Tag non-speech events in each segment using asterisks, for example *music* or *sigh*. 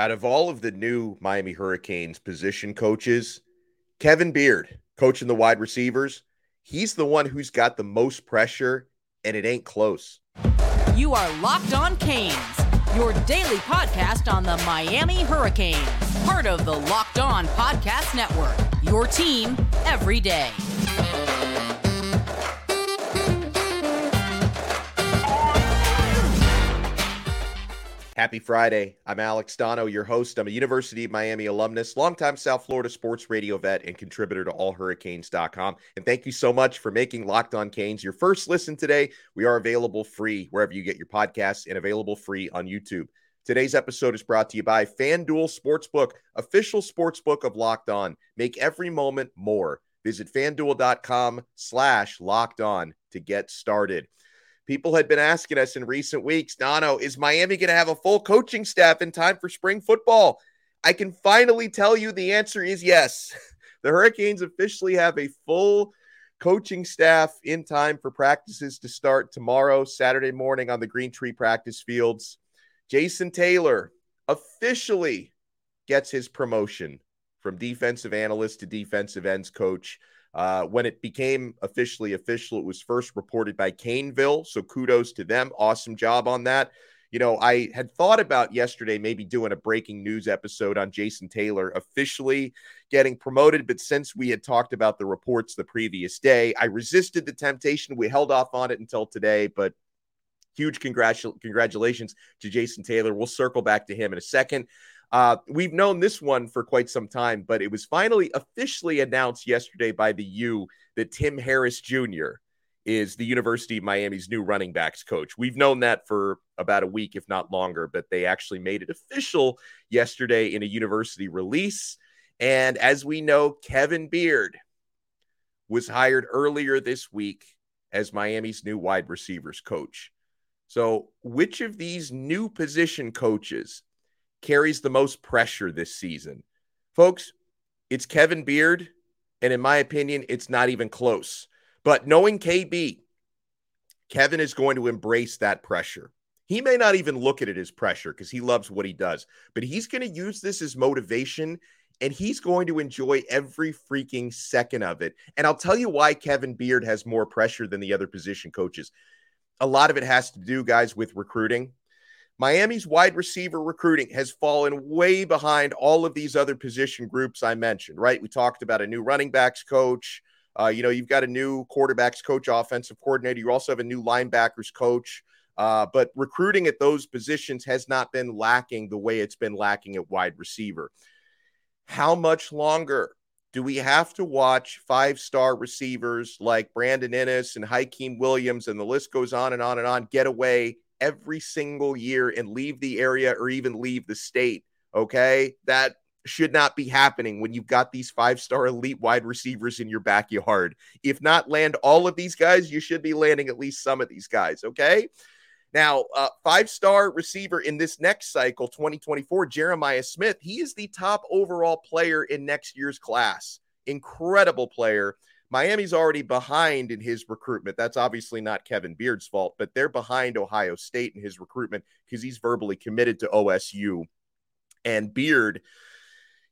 out of all of the new Miami Hurricanes position coaches, Kevin Beard, coaching the wide receivers, he's the one who's got the most pressure, and it ain't close. You are Locked On Canes, your daily podcast on the Miami Hurricanes, part of the Locked On Podcast Network, your team every day. Happy Friday. I'm Alex Donno, your host. I'm a University of Miami alumnus, longtime South Florida sports radio vet, and contributor to allhurricanes.com. And thank you so much for making Locked On Canes your first listen today. We are available free wherever you get your podcasts and available free on YouTube. Today's episode is brought to you by FanDuel Sportsbook, official sportsbook of Locked On. Make every moment more. Visit fanduel.com slash locked on to get started. People had been asking us in recent weeks, Donno, is Miami going to have a full coaching staff in time for spring football? I can finally tell you the answer is yes. *laughs* The Hurricanes officially have a full coaching staff in time for practices to start tomorrow, Saturday morning on the Greentree practice fields. Jason Taylor officially gets his promotion from defensive analyst to defensive ends coach. Uh, when it became officially official, it was first reported by Caneville. So kudos to them. Awesome job on that. You know, I had thought about yesterday maybe doing a breaking news episode on Jason Taylor officially getting promoted. But since we had talked about the reports the previous day, I resisted the temptation. We held off on it until today. But huge congratu- congratulations to Jason Taylor. We'll circle back to him in a second. Uh, we've known this one for quite some time, but it was finally officially announced yesterday by the U that Tim Harris Jr. is the University of Miami's new running backs coach. We've known that for about a week, if not longer, but they actually made it official yesterday in a university release. And as we know, Kevin Beard was hired earlier this week as Miami's new wide receivers coach. So, which of these new position coaches carries the most pressure this season? Folks, it's Kevin Beard. And in my opinion, it's not even close. But knowing KB, Kevin is going to embrace that pressure. He may not even look at it as pressure because he loves what he does, but he's going to use this as motivation and he's going to enjoy every freaking second of it. And I'll tell you why Kevin Beard has more pressure than the other position coaches. A lot of it has to do, guys, with recruiting. Miami's wide receiver recruiting has fallen way behind all of these other position groups I mentioned, right? We talked about a new running backs coach. Uh, you know, you've got a new quarterbacks coach, offensive coordinator. You also have a new linebackers coach. Uh, but recruiting at those positions has not been lacking the way it's been lacking at wide receiver. How much longer do we have to watch five star receivers like Brandon Inniss and Hykeem Williams, and the list goes on and on and on, get away every single year and leave the area or even leave the state. Okay. That should not be happening when you've got these five star elite wide receivers in your backyard. If not land all of these guys, you should be landing at least some of these guys. Okay. Now, uh, five star receiver in this next cycle, 2024, Jeremiah Smith, he is the top overall player in next year's class. Incredible player. Miami's already behind in his recruitment. That's obviously not Kevin Beard's fault, but they're behind Ohio State in his recruitment because he's verbally committed to OSU. And Beard,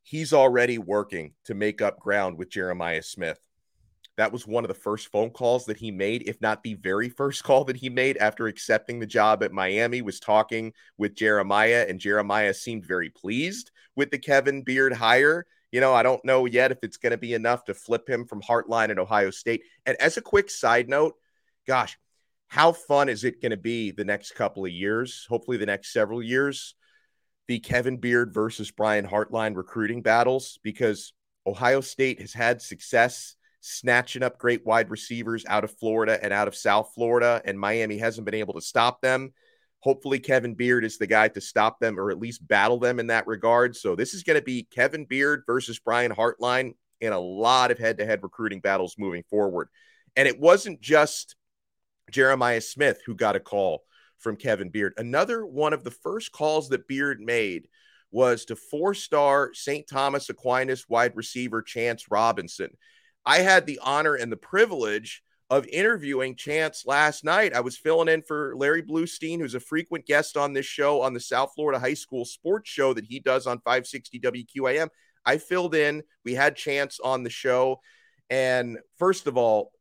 he's already working to make up ground with Jeremiah Smith. That was one of the first phone calls that he made, if not the very first *laughs* call that he made after accepting the job at Miami, was talking with Jeremiah, and Jeremiah seemed very pleased with the Kevin Beard hire you know, I don't know yet if it's going to be enough to flip him from Hartline at Ohio State. And as a quick side note, gosh, how fun is it going to be the next couple of years? Hopefully, the next several years, the Kevin Beard versus Brian Hartline recruiting battles because Ohio State has had success snatching up great wide receivers out of Florida and out of South Florida, and Miami hasn't been able to stop them. Hopefully, Kevin Beard is the guy to stop them or at least battle them in that regard. So, this is going to be Kevin Beard versus Brian Hartline in a lot of head to head recruiting battles moving forward. And it wasn't just Jeremiah Smith who got a call from Kevin Beard. Another one of the first calls that Beard made was to four star St. Thomas Aquinas wide receiver Chance Robinson. I had the honor and the privilege of interviewing Chance last night. I was filling in for Larry Blustein, who's a frequent guest on this show on the South Florida High School Sports Show that he does on 560 WQAM. I filled in. We had Chance on the show. And first of all,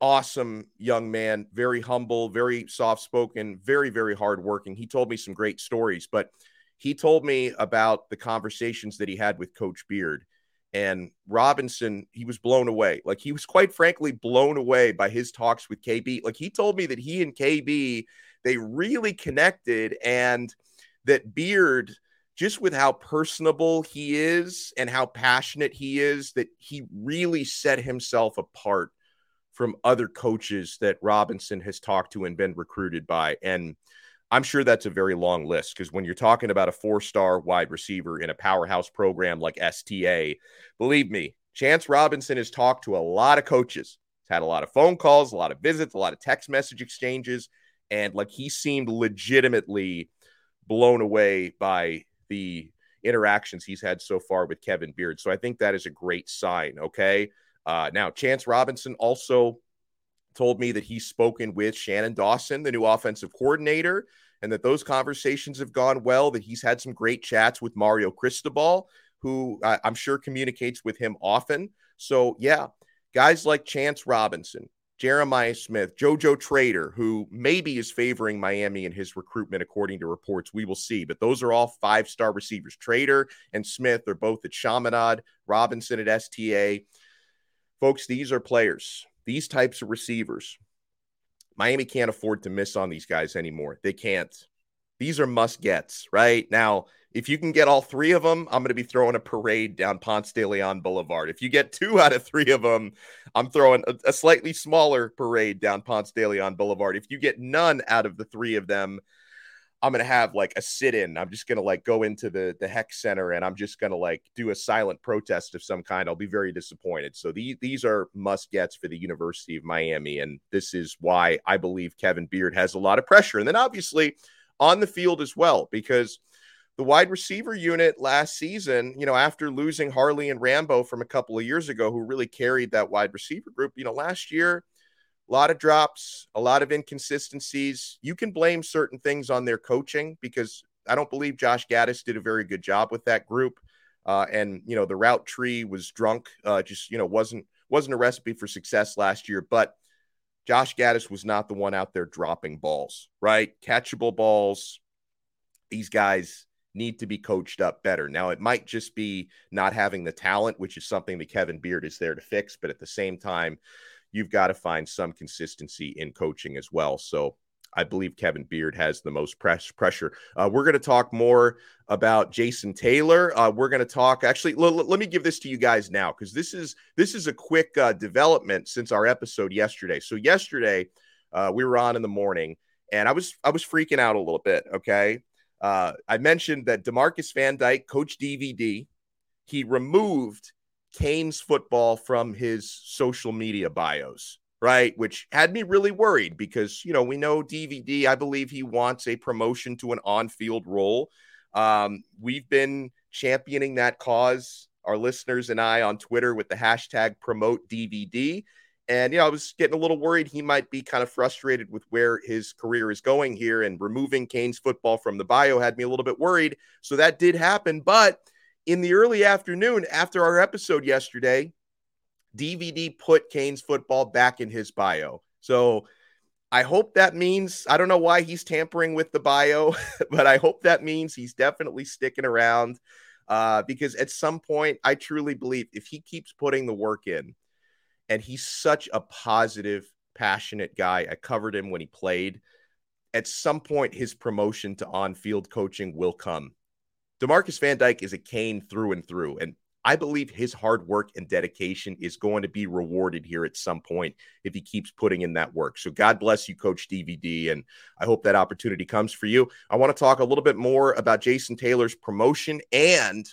awesome young man, very humble, very soft spoken, very, very hardworking. He told me some great stories, but he told me about the conversations that he had with Coach Beard. And Robinson, he was blown away. Like he was quite frankly blown away by his talks with KB. Like he told me that he and KB, they really connected and that Beard, just with how personable he is and how passionate he is, that he really set himself apart from other coaches that Robinson has talked to and been recruited by. And I'm sure that's a very long list because when you're talking about a four star wide receiver in a powerhouse program like STA, believe me, Chance Robinson has talked to a lot of coaches. He's had a lot of phone calls, a lot of visits, a lot of text message exchanges. And like he seemed legitimately blown away by the interactions he's had so far with Kevin Beard. So I think that is a great sign. Okay. Uh, now, Chance Robinson also told me that he's spoken with Shannon Dawson, the new offensive coordinator, and that those conversations have gone well, that he's had some great chats with Mario Cristobal, who I'm sure communicates with him often. So, yeah, guys like Chance Robinson, Jeremiah Smith, JoJo Trader, who maybe is favoring Miami in his recruitment, according to reports. We will see. But those are all five star receivers. Trader and Smith are both at Chaminade, Robinson at STA. Folks, these are players, these types of receivers. Miami can't afford to miss on these guys anymore. They can't. These are must gets, right? Now, if you can get all three of them, I'm going to be throwing a parade down Ponce de Leon Boulevard. If you get two out of three of them, I'm throwing a, a slightly smaller parade down Ponce de Leon Boulevard. If you get none out of the three of them, I'm gonna have like a sit-in. I'm just gonna like go into the the Hecht Center and I'm just gonna like do a silent protest of some kind. I'll be very disappointed. So these these are must gets for the University of Miami, and this is why I believe Kevin Beard has a lot of pressure. And then obviously on the field as well, because the wide receiver unit last season, you know, after losing Harley and Rambo from a couple of years ago, who really carried that wide receiver group, you know, last year a lot of drops, a lot of inconsistencies. You can blame certain things on their coaching because I don't believe Josh Gattis did a very good job with that group. Uh, and you know the route tree was drunk. Uh, just you know wasn't wasn't a recipe for success last year. But Josh Gattis was not the one out there dropping balls, right? Catchable balls. These guys need to be coached up better. Now it might just be not having the talent, which is something that Kevin Beard is there to fix. But at the same time, you've got to find some consistency in coaching as well. So I believe Kevin Beard has the most press pressure. Uh, we're going to talk more about Jason Taylor. Uh, we're going to talk. Actually, l- l- let me give this to you guys now because this is this is a quick uh, development since our episode yesterday. So yesterday uh, we were on in the morning, and I was I was freaking out a little bit. Okay, uh, I mentioned that Demarcus Van Dyke, Coach DVD, he removed Canes football from his social media bios, right? Which had me really worried because, you know, we know DVD, I believe he wants a promotion to an on field role. Um, we've been championing that cause, our listeners and I on Twitter with the hashtag promote DVD. And, you know, I was getting a little worried he might be kind of frustrated with where his career is going here. And removing Canes football from the bio had me a little bit worried. So that did happen. But in the early afternoon after our episode yesterday, DVD put Canes football back in his bio. So I hope that means I don't know why he's tampering with the bio, *laughs* but I hope that means he's definitely sticking around. Uh, because at some point, I truly believe if he keeps putting the work in, and he's such a positive, passionate guy. I covered him when he played. At some point, his promotion to on field coaching will come. Demarcus Van Dyke is a Cane through and through. And I believe his hard work and dedication is going to be rewarded here at some point if he keeps putting in that work. So God bless you, Coach DVD, and I hope that opportunity comes for you. I want to talk a little bit more about Jason Taylor's promotion and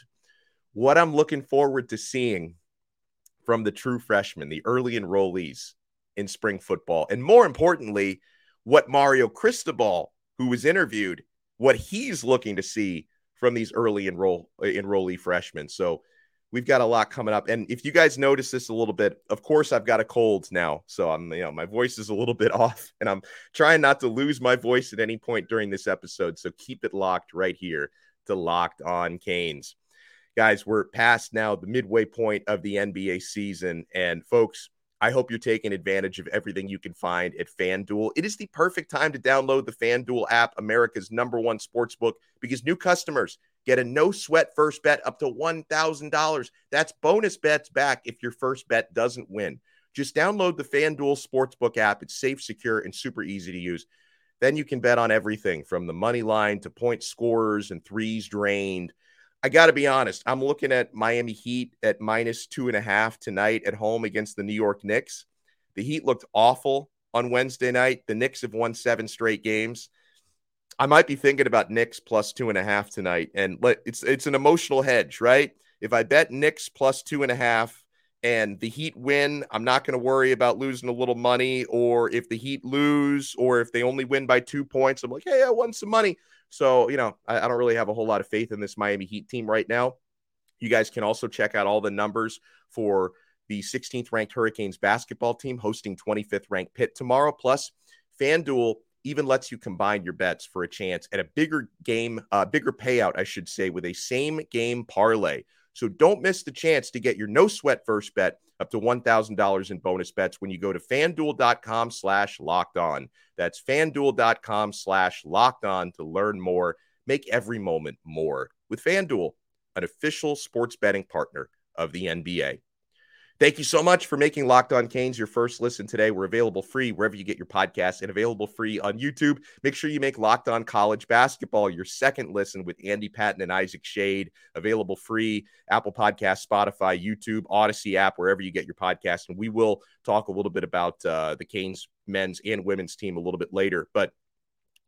what I'm looking forward to seeing from the true freshmen, the early enrollees in spring football, and more importantly, what Mario Cristobal, who was interviewed, what he's looking to see from these early enroll enrollee freshmen. So we've got a lot coming up. And if you guys notice this a little bit, of course, I've got a cold now. So I'm, you know, my voice is a little bit *laughs* off and I'm trying not to lose my voice at any point during this episode. So keep it locked right here to Locked on Canes. Guys, we're past now the midway point of the NBA season. And folks, I hope you're taking advantage of everything you can find at FanDuel. It is the perfect time to download the FanDuel app, America's number one sports book, because new customers get a no sweat first bet up to $1,000. That's bonus bets back if your first bet doesn't win. Just download the FanDuel Sportsbook app. It's safe, secure, and super easy to use. Then you can bet on everything from the money line to point scorers and threes drained. I got to be honest, I'm looking at Miami Heat at minus two and a half tonight at home against the New York Knicks. The Heat looked awful on Wednesday night. The Knicks have won seven straight games. I might be thinking about Knicks plus two and a half tonight, and it's it's an emotional hedge, right? If I bet Knicks plus two and a half and the Heat win, I'm not going to worry about losing a little money. Or if the Heat lose, or if they only win by two points, I'm like, hey, I won some money. So you know, I, I don't really have a whole lot of faith in this Miami Heat team right now. You guys can also check out all the numbers for the 16th ranked Hurricanes basketball team hosting 25th ranked Pitt tomorrow. Plus, FanDuel even lets you combine your bets for a chance at a bigger game, uh, bigger payout, I should say, with a same game parlay. So don't miss the chance to get your no sweat first bet up to $1,000 in bonus bets when you go to fanduel.com slash locked on. That's fanduel.com slash locked on to learn more. Make every moment more with Fanduel, an official sports betting partner of the NBA. Thank you so much for making Locked On Canes your first listen today. We're available free wherever you get your podcasts and available free on YouTube. Make sure you make Locked On College Basketball your second listen with Andy Patton and Isaac Schade. Available free Apple Podcast, Spotify, YouTube, Audacy app, wherever you get your podcast. And we will talk a little bit about uh, the Canes men's and women's team a little bit later. But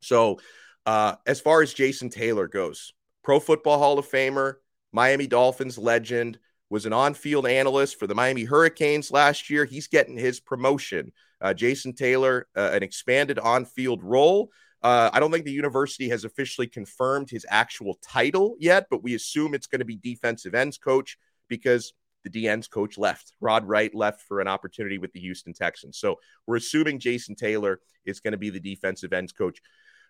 so uh, as far as Jason Taylor goes, Pro Football Hall of Famer, Miami Dolphins legend was an on-field analyst for the Miami Hurricanes last year. He's getting his promotion. Uh, Jason Taylor, uh, an expanded on-field role. Uh, I don't think the university has officially confirmed his actual title yet, but we assume it's going to be defensive ends coach because the D ends coach left. Rod Wright left for an opportunity with the Houston Texans. So we're assuming Jason Taylor is going to be the defensive ends coach.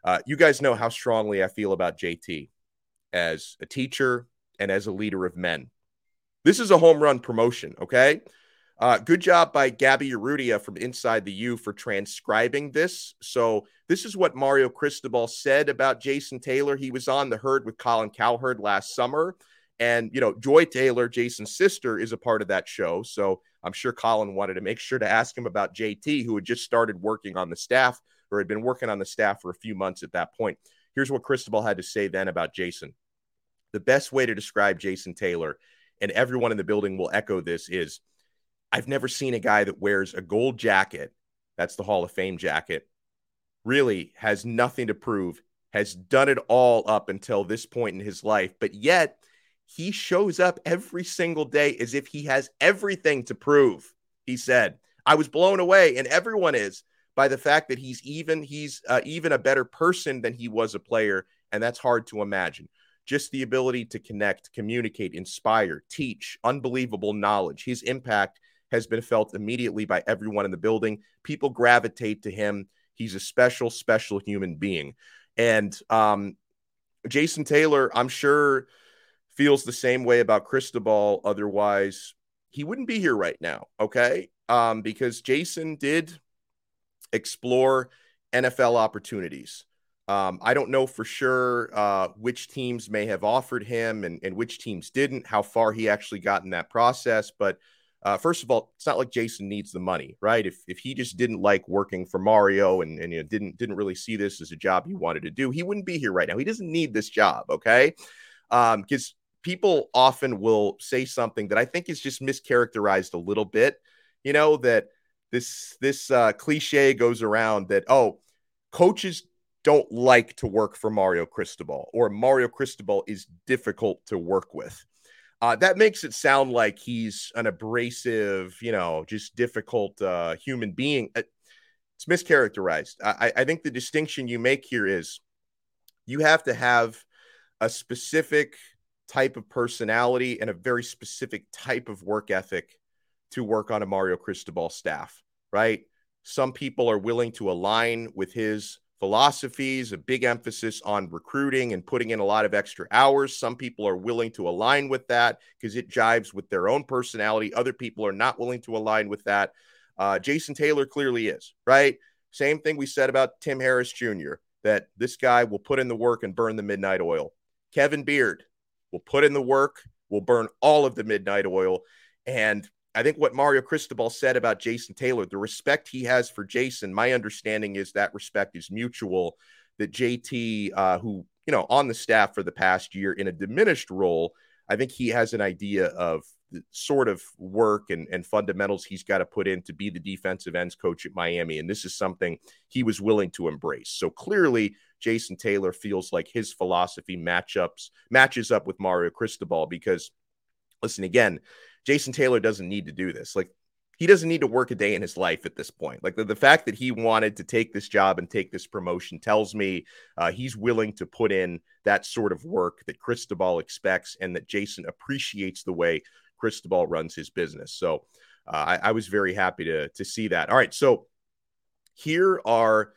Uh, you guys know how strongly I feel about JT as a teacher and as a leader of men. This is a home run promotion, okay? Uh, good job by Gabby Urrutia from Inside the U for transcribing this. So, this is what Mario Cristobal said about Jason Taylor. He was on the herd with Colin Cowherd last summer. And, you know, Joy Taylor, Jason's sister, is a part of that show. So, I'm sure Colin wanted to make sure to ask him about JT, who had just started working on the staff or had been working on the staff for a few months at that point. Here's what Cristobal had to say then about Jason. The best way to describe Jason Taylor and everyone in the building will echo this is I've never seen a guy that wears a gold jacket, that's the Hall of Fame jacket, really has nothing to prove, has done it all up until this point in his life, but yet he shows up every single day as if he has everything to prove. He said, I was blown away, and everyone is by the fact that he's even he's uh, even a better person than he was a player, and that's hard to imagine just the ability to connect, communicate, inspire, teach, unbelievable knowledge. His impact has been felt immediately by everyone in the building. People gravitate to him. He's a special, special human being. And um, Jason Taylor, I'm sure, feels the same way about Cristobal. Otherwise, he wouldn't be here right now. Okay. Um, because Jason did explore NFL opportunities. Um, I don't know for sure uh, which teams may have offered him and, and which teams didn't, how far he actually got in that process. But uh, first of all, it's not like Jason needs the money, right? If, if he just didn't like working for Mario and, and you know, didn't didn't really see this as a job he wanted to do, he wouldn't be here right now. He doesn't need this job, okay? Because um, people often will say something that I think is just mischaracterized a little bit. You know that this this uh, cliche goes around that oh, coaches don't like to work for Mario Cristobal or Mario Cristobal is difficult to work with. Uh, that makes it sound like he's an abrasive, you know, just difficult uh, human being. Uh, it's mischaracterized. I, I think the distinction you make here is you have to have a specific type of personality and a very specific type of work ethic to work on a Mario Cristobal staff, right? Some people are willing to align with his philosophies, a big emphasis on recruiting and putting in a lot of extra hours. Some people are willing to align with that because it jives with their own personality. Other people are not willing to align with that. Uh, Jason Taylor clearly is, right? Same thing we said about Tim Harris Jr., that this guy will put in the work and burn the midnight oil. Kevin Beard will put in the work, will burn all of the midnight oil. And I think what Mario Cristobal said about Jason Taylor, the respect he has for Jason, my understanding is that respect is mutual. That JT, uh, who, you know, on the staff for the past year in a diminished role, I think he has an idea of the sort of work and, and fundamentals he's got to put in to be the defensive ends coach at Miami. And this is something he was willing to embrace. So clearly, Jason Taylor feels like his philosophy matchups matches up with Mario Cristobal because listen again, Jason Taylor doesn't need to do this. Like he doesn't need to work a day in his life at this point. Like the, the fact that he wanted to take this job and take this promotion tells me uh, he's willing to put in that sort of work that Cristobal expects and that Jason appreciates the way Cristobal runs his business. So uh, I, I was very happy to, to see that. All right. So here are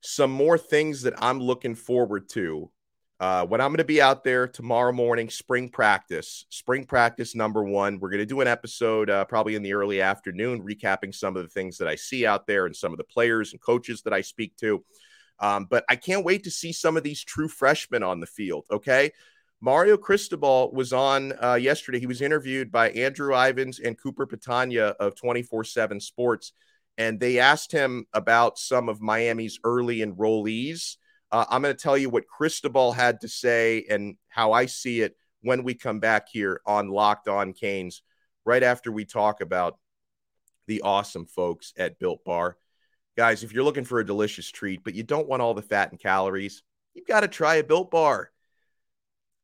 some more things that I'm looking forward to uh, when I'm going to be out there tomorrow morning, spring practice, spring practice number one. We're going to do an episode uh, probably in the early afternoon, recapping some of the things that I see out there and some of the players and coaches that I speak to. Um, but I can't wait to see some of these true freshmen on the field. Okay. Mario Cristobal was on uh, yesterday. He was interviewed by Andrew Ivins and Cooper Petagna of 24 7 Sports. And they asked him about some of Miami's early enrollees uh, I'm going to tell you what Cristobal had to say and how I see it when we come back here on Locked On Canes, right after we talk about the awesome folks at Built Bar. Guys, if you're looking for a delicious treat, but you don't want all the fat and calories, you've got to try a Built Bar.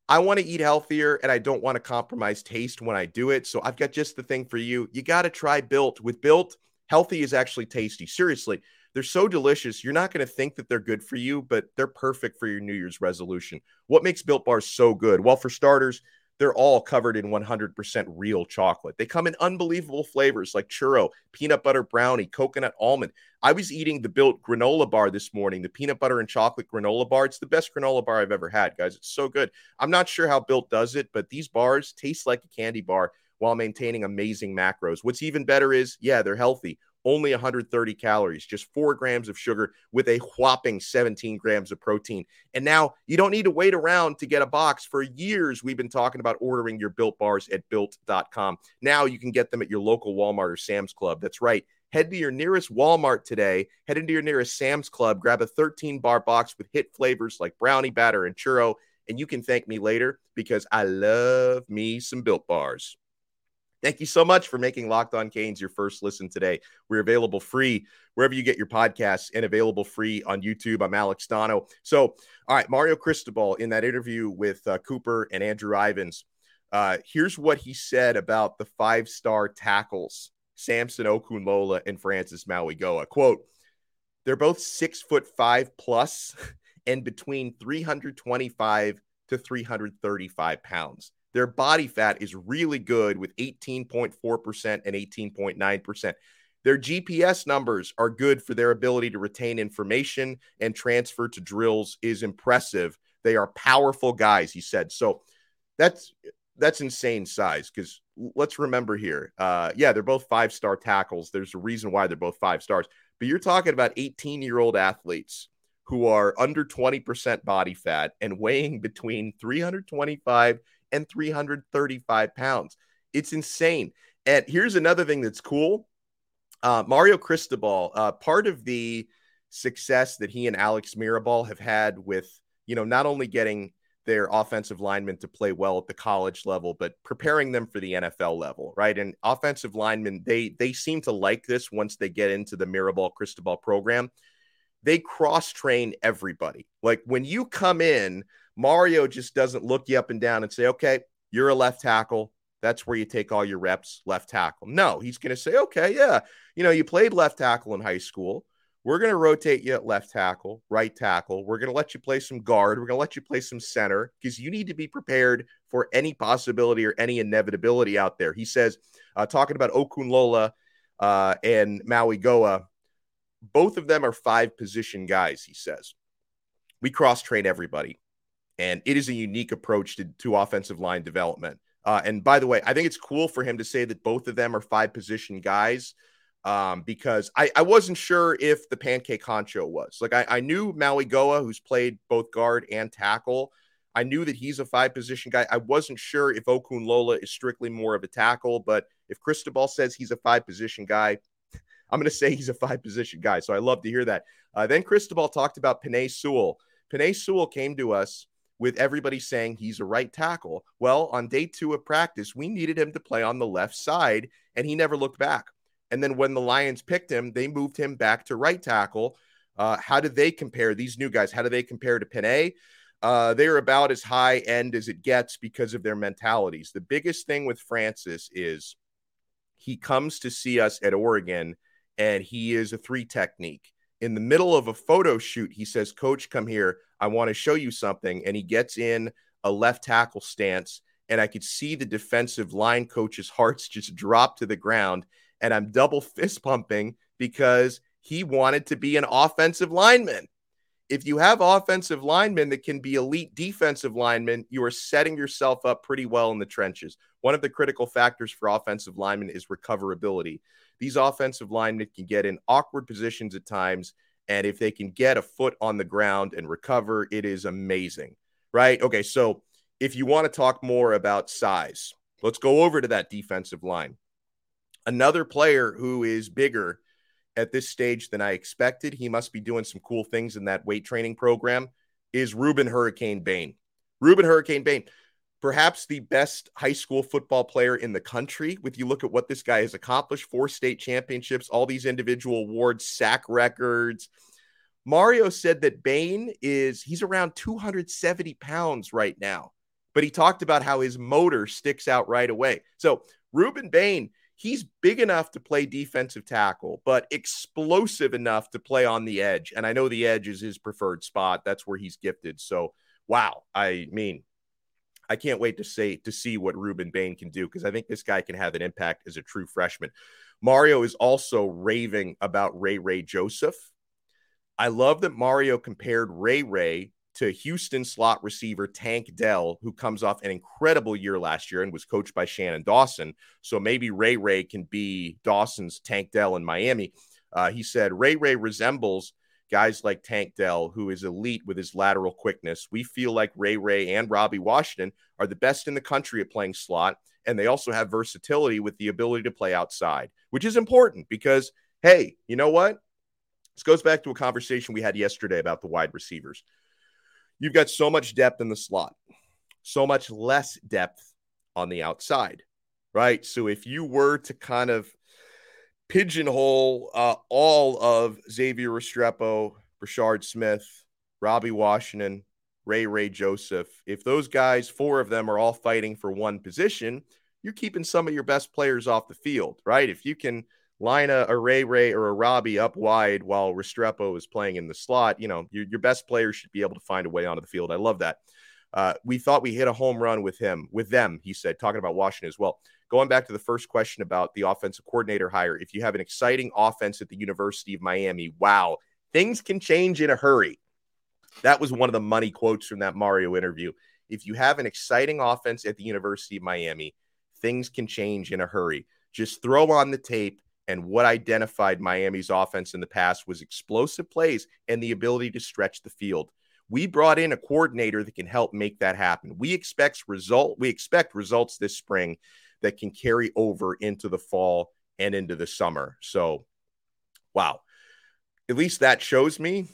I want to eat healthier and I don't want to compromise taste when I do it. So I've got just the thing for you. You got to try Built. With Built, healthy is actually tasty. Seriously. They're so delicious. You're not going to think that they're good for you, but they're perfect for your New Year's resolution. What makes Built Bars so good? Well, for starters, they're all covered in 100% real chocolate. They come in unbelievable flavors like churro, peanut butter brownie, coconut almond. I was eating the built granola bar this morning, the peanut butter and chocolate granola bar. It's the best granola bar I've ever had, guys. It's so good. I'm not sure how built does it, but these bars taste like a candy bar while maintaining amazing macros. What's even better is, yeah, they're healthy only 130 calories, just four grams of sugar with a whopping 17 grams of protein. And now you don't need to wait around to get a box. For years, we've been talking about ordering your built bars at built.com. Now you can get them at your local Walmart or Sam's Club. That's right. Head to your nearest Walmart today, head into your nearest Sam's Club, grab a 13 bar box with hit flavors like brownie batter and churro, and you can thank me later because I love me some built bars. Thank you so much for making Locked On Canes your first listen today. We're available free wherever you get your podcasts and available free on YouTube. I'm Alex Donno. So, all right, Mario Cristobal in that interview with uh, Cooper and Andrew Ivins. Uh, here's what he said about the five star tackles, Samson Okunlola and Francis Mauigoa. Quote, they're both six foot five plus *laughs* and between 325 to 335 pounds. Their body fat is really good with 18.4% and 18.9%. Their GPS numbers are good for their ability to retain information and transfer to drills is impressive. They are powerful guys, he said. So that's that's insane size because let's remember here. Uh, yeah, they're both five star tackles. There's a reason why they're both five stars, but you're talking about 18 year old athletes who are under 20% body fat and weighing between 325 and 335 pounds. It's insane. And here's another thing that's cool uh, Mario Cristobal, uh, part of the success that he and Alex Mirabal have had with, you know, not only getting their offensive linemen to play well at the college level, but preparing them for the NFL level, right? And offensive linemen, they they seem to like this once they get into the Mirabal Cristobal program. They cross train everybody. Like when you come in, Mario just doesn't look you up and down and say, okay, you're a left tackle. That's where you take all your reps, left tackle. No, he's going to say, okay, yeah, you know, you played left tackle in high school. we're going to rotate you at left tackle, right tackle. We're going to let you play some guard. We're going to let you play some center because you need to be prepared for any possibility or any inevitability out there. He says, uh, talking about Okunlola uh, and Mauigoa, both of them are five position guys, he says. We cross train everybody, and it is a unique approach to, to offensive line development. Uh, and by the way, I think it's cool for him to say that both of them are five position guys um, because I, I wasn't sure if the pancake honcho was. Like I, I knew Mauigoa, who's played both guard and tackle. I knew that he's a five position guy. I wasn't sure if Okunlola is strictly more of a tackle, but if Cristobal says he's a five position guy, *laughs* I'm going to say he's a five position guy. So I love to hear that. Uh, then Cristobal talked about Penei Sewell. Penei Sewell came to us with everybody saying he's a right tackle. Well, on day two of practice, we needed him to play on the left side, and he never looked back. And then when the Lions picked him, they moved him back to right tackle. Uh, how do they compare these new guys? How do they compare to Penei? Uh, they're about as high end as it gets because of their mentalities. The biggest thing with Francis is he comes to see us at Oregon and he is a three technique. In the middle of a photo shoot, he says, Coach, come here. I want to show you something. And he gets in a left tackle stance. And I could see the defensive line coach's *laughs* hearts just drop to the ground and I'm double fist pumping because he wanted to be an offensive lineman. If you have offensive linemen that can be elite defensive linemen, you are setting yourself up pretty well in the trenches. One of the critical factors for offensive linemen is recoverability. These offensive linemen can get in awkward positions at times. And if they can get a foot on the ground and recover, it is amazing, right? Okay, so if you want to talk more about size, let's go over to that defensive line. Another player who is bigger at this stage than I expected, he must be doing some cool things in that weight training program, is Rueben Hurricane Bain. Rueben Hurricane Bain, perhaps the best high school football player in the country. With you look at what this guy has accomplished four state championships, all these individual awards, sack records. Mario said that Bain is, he's around 270 pounds right now, but he talked about how his motor sticks out right away. So, Rueben Bain he's big enough to play defensive tackle, but explosive enough to play on the edge. And I know the edge is his preferred spot. That's where he's gifted. So, wow. I mean, I can't wait to say to see what Rueben Bain can do because I think this guy can have an impact as a true freshman. Mario is also raving about Ray Ray Joseph. I love that Mario compared Ray Ray to Houston slot receiver Tank Dell, who comes off an incredible year last year and was coached by Shannon Dawson. So maybe Ray Ray can be Dawson's Tank Dell in Miami. Uh, he said Ray Ray resembles guys like Tank Dell, who is elite with his lateral quickness. We feel like Ray Ray and Robbie Washington are the best in the country at playing slot, and they also have versatility with the ability to play outside, which is important because, hey, you know what? This goes back to a conversation we had yesterday about the wide receivers you've got so much depth in the slot, so much less depth on the outside, right? So if you were to kind of pigeonhole uh, all of Xavier Restrepo, Brashard Smith, Robbie Washington, Ray Ray Joseph, if those guys, four of them, are all fighting for one position, you're keeping some of your best players off the field, right? If you can – line a, a, Ray Ray or a Robbie up wide while Restrepo is playing in the slot, you know, your, your best player should be able to find a way onto the field. I love that. Uh, we thought we hit a home run with him, with them, he said, talking about Washington as well. Going back to the first question about the offensive coordinator hire, if you have an exciting offense at the University of Miami, wow, things can change in a hurry. That was one of the money quotes from that Mario interview. If you have an exciting offense at the University of Miami, things can change in a hurry. Just throw on the tape and what identified Miami's offense in the past was explosive plays and the ability to stretch the field. We brought in a coordinator that can help make that happen. We expect result we expect results this spring that can carry over into the fall and into the summer. So, wow. At least that shows me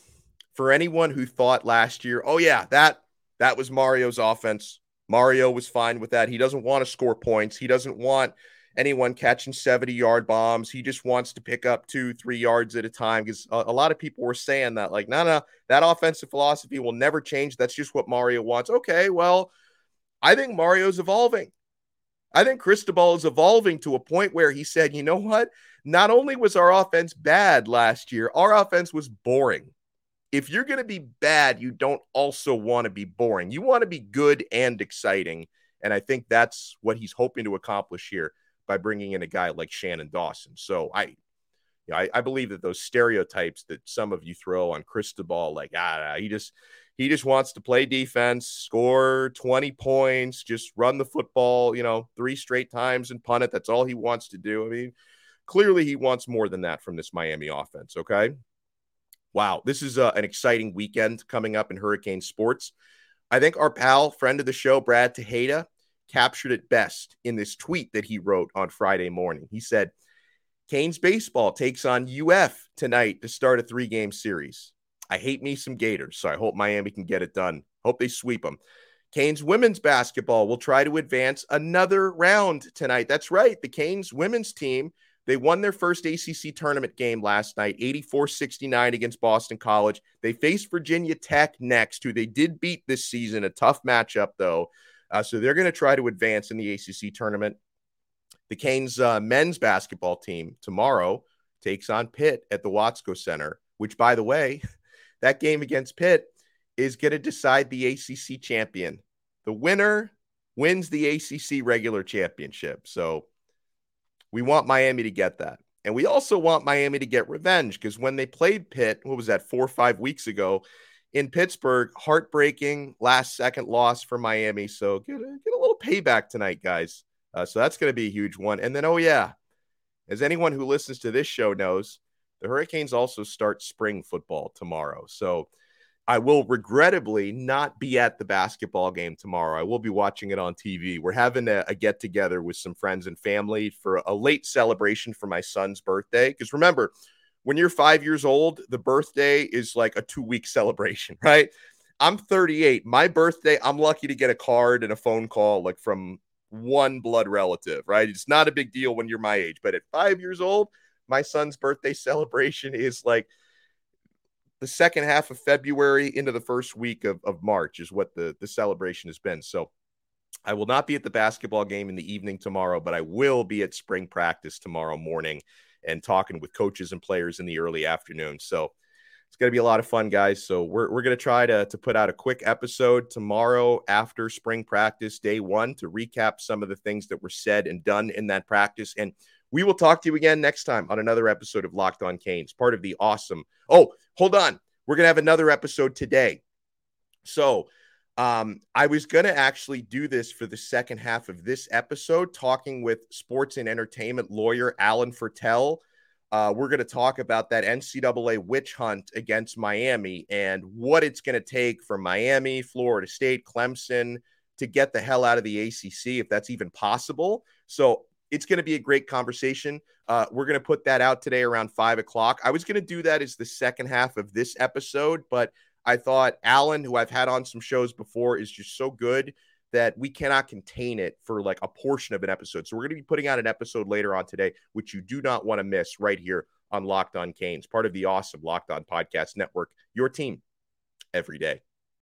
for anyone who thought last year, "Oh yeah, that that was Mario's offense. Mario was fine with that. He doesn't want to score points. He doesn't want anyone catching 70 yard bombs. He just wants to pick up two, three yards at a time because a, a, lot of people were saying that, like, no, no, that offensive philosophy will never change. That's just what Mario wants. Okay, well, I think Mario's evolving. I think Cristobal is evolving to a point where he said, you know what? Not only was our offense bad last year, our offense was boring. If you're going to be bad, you don't also want to be boring. You want to be good and exciting. And I think that's what he's hoping to accomplish here by bringing in a guy like Shannon Dawson. So I, you know, I, I believe that those stereotypes that some of you throw on Cristobal, like ah, he just he just wants to play defense, score 20 points, just run the football, you know, three straight times and punt it. That's all he wants to do. I mean, clearly he wants more than that from this Miami offense. Okay. Wow. This is uh, an exciting weekend coming up in Hurricane sports. I think our pal, friend of the show, Brad Tejeda, captured it best in this tweet that he wrote on Friday morning. He said, Canes baseball takes on UF tonight to start a three game series. I hate me some Gators, so I hope Miami can get it done. Hope they sweep them. Canes women's basketball will try to advance another round tonight. That's right. The Canes women's team, they won their first ACC tournament game last night, 84 69 against Boston College. They face Virginia Tech next, who they did beat this season. A tough matchup, though. Uh, so they're going to try to advance in the ACC tournament. The Canes uh, men's basketball team tomorrow takes on Pitt at the Watsco Center, which, by the way, *laughs* that game against Pitt is going to decide the ACC champion. The winner wins the ACC regular championship. So we want Miami to get that. And we also want Miami to get revenge because when they played Pitt, what was that, four or five weeks ago in Pittsburgh, heartbreaking last second loss for Miami. So get a, get a little payback tonight, guys. Uh, so that's going to be a huge one. And then, oh, yeah, as anyone who listens to this show knows, the Hurricanes also start spring football tomorrow. So I will regrettably not be at the basketball game tomorrow. I will be watching it on TV. We're having a, a get together with some friends and family for a late celebration for my son's birthday. Because remember, when you're five years old, the birthday is like a two week celebration, *laughs* right? I'm 38. My birthday, I'm lucky to get a card and a phone call like from one blood relative, right? It's not a big deal when you're my age, but at five years old, my son's birthday celebration is like the second half of February into the first week of, of March is what the, the celebration has been. So I will not be at the basketball game in the evening tomorrow, but I will be at spring practice tomorrow morning and talking with coaches and players in the early afternoon. So it's going to be a lot of fun, guys. So we're, we're going to try to, to put out a quick episode tomorrow after spring practice, day one, to recap some of the things that were said and done in that practice. And we will talk to you again next time on another episode of Locked On Canes, part of the awesome. Oh, hold on. We're going to have another episode today. So, um, I was going to actually do this for the second half of this episode, talking with sports and entertainment lawyer Alan Fertel. Uh, we're going to talk about that NCAA witch hunt against Miami and what it's going to take for Miami, Florida State, Clemson to get the hell out of the ACC, if that's even possible. So it's going to be a great conversation. Uh, we're going to put that out today around five o'clock. I was going to do that as the second half of this episode, but I thought Alan, who I've had on some shows before, is just so good that we cannot contain it for like a portion of an episode. So we're going to be putting out an episode later on today, which you do not want to miss right here on Locked On Canes, part of the awesome Locked On Podcast Network, your team every day.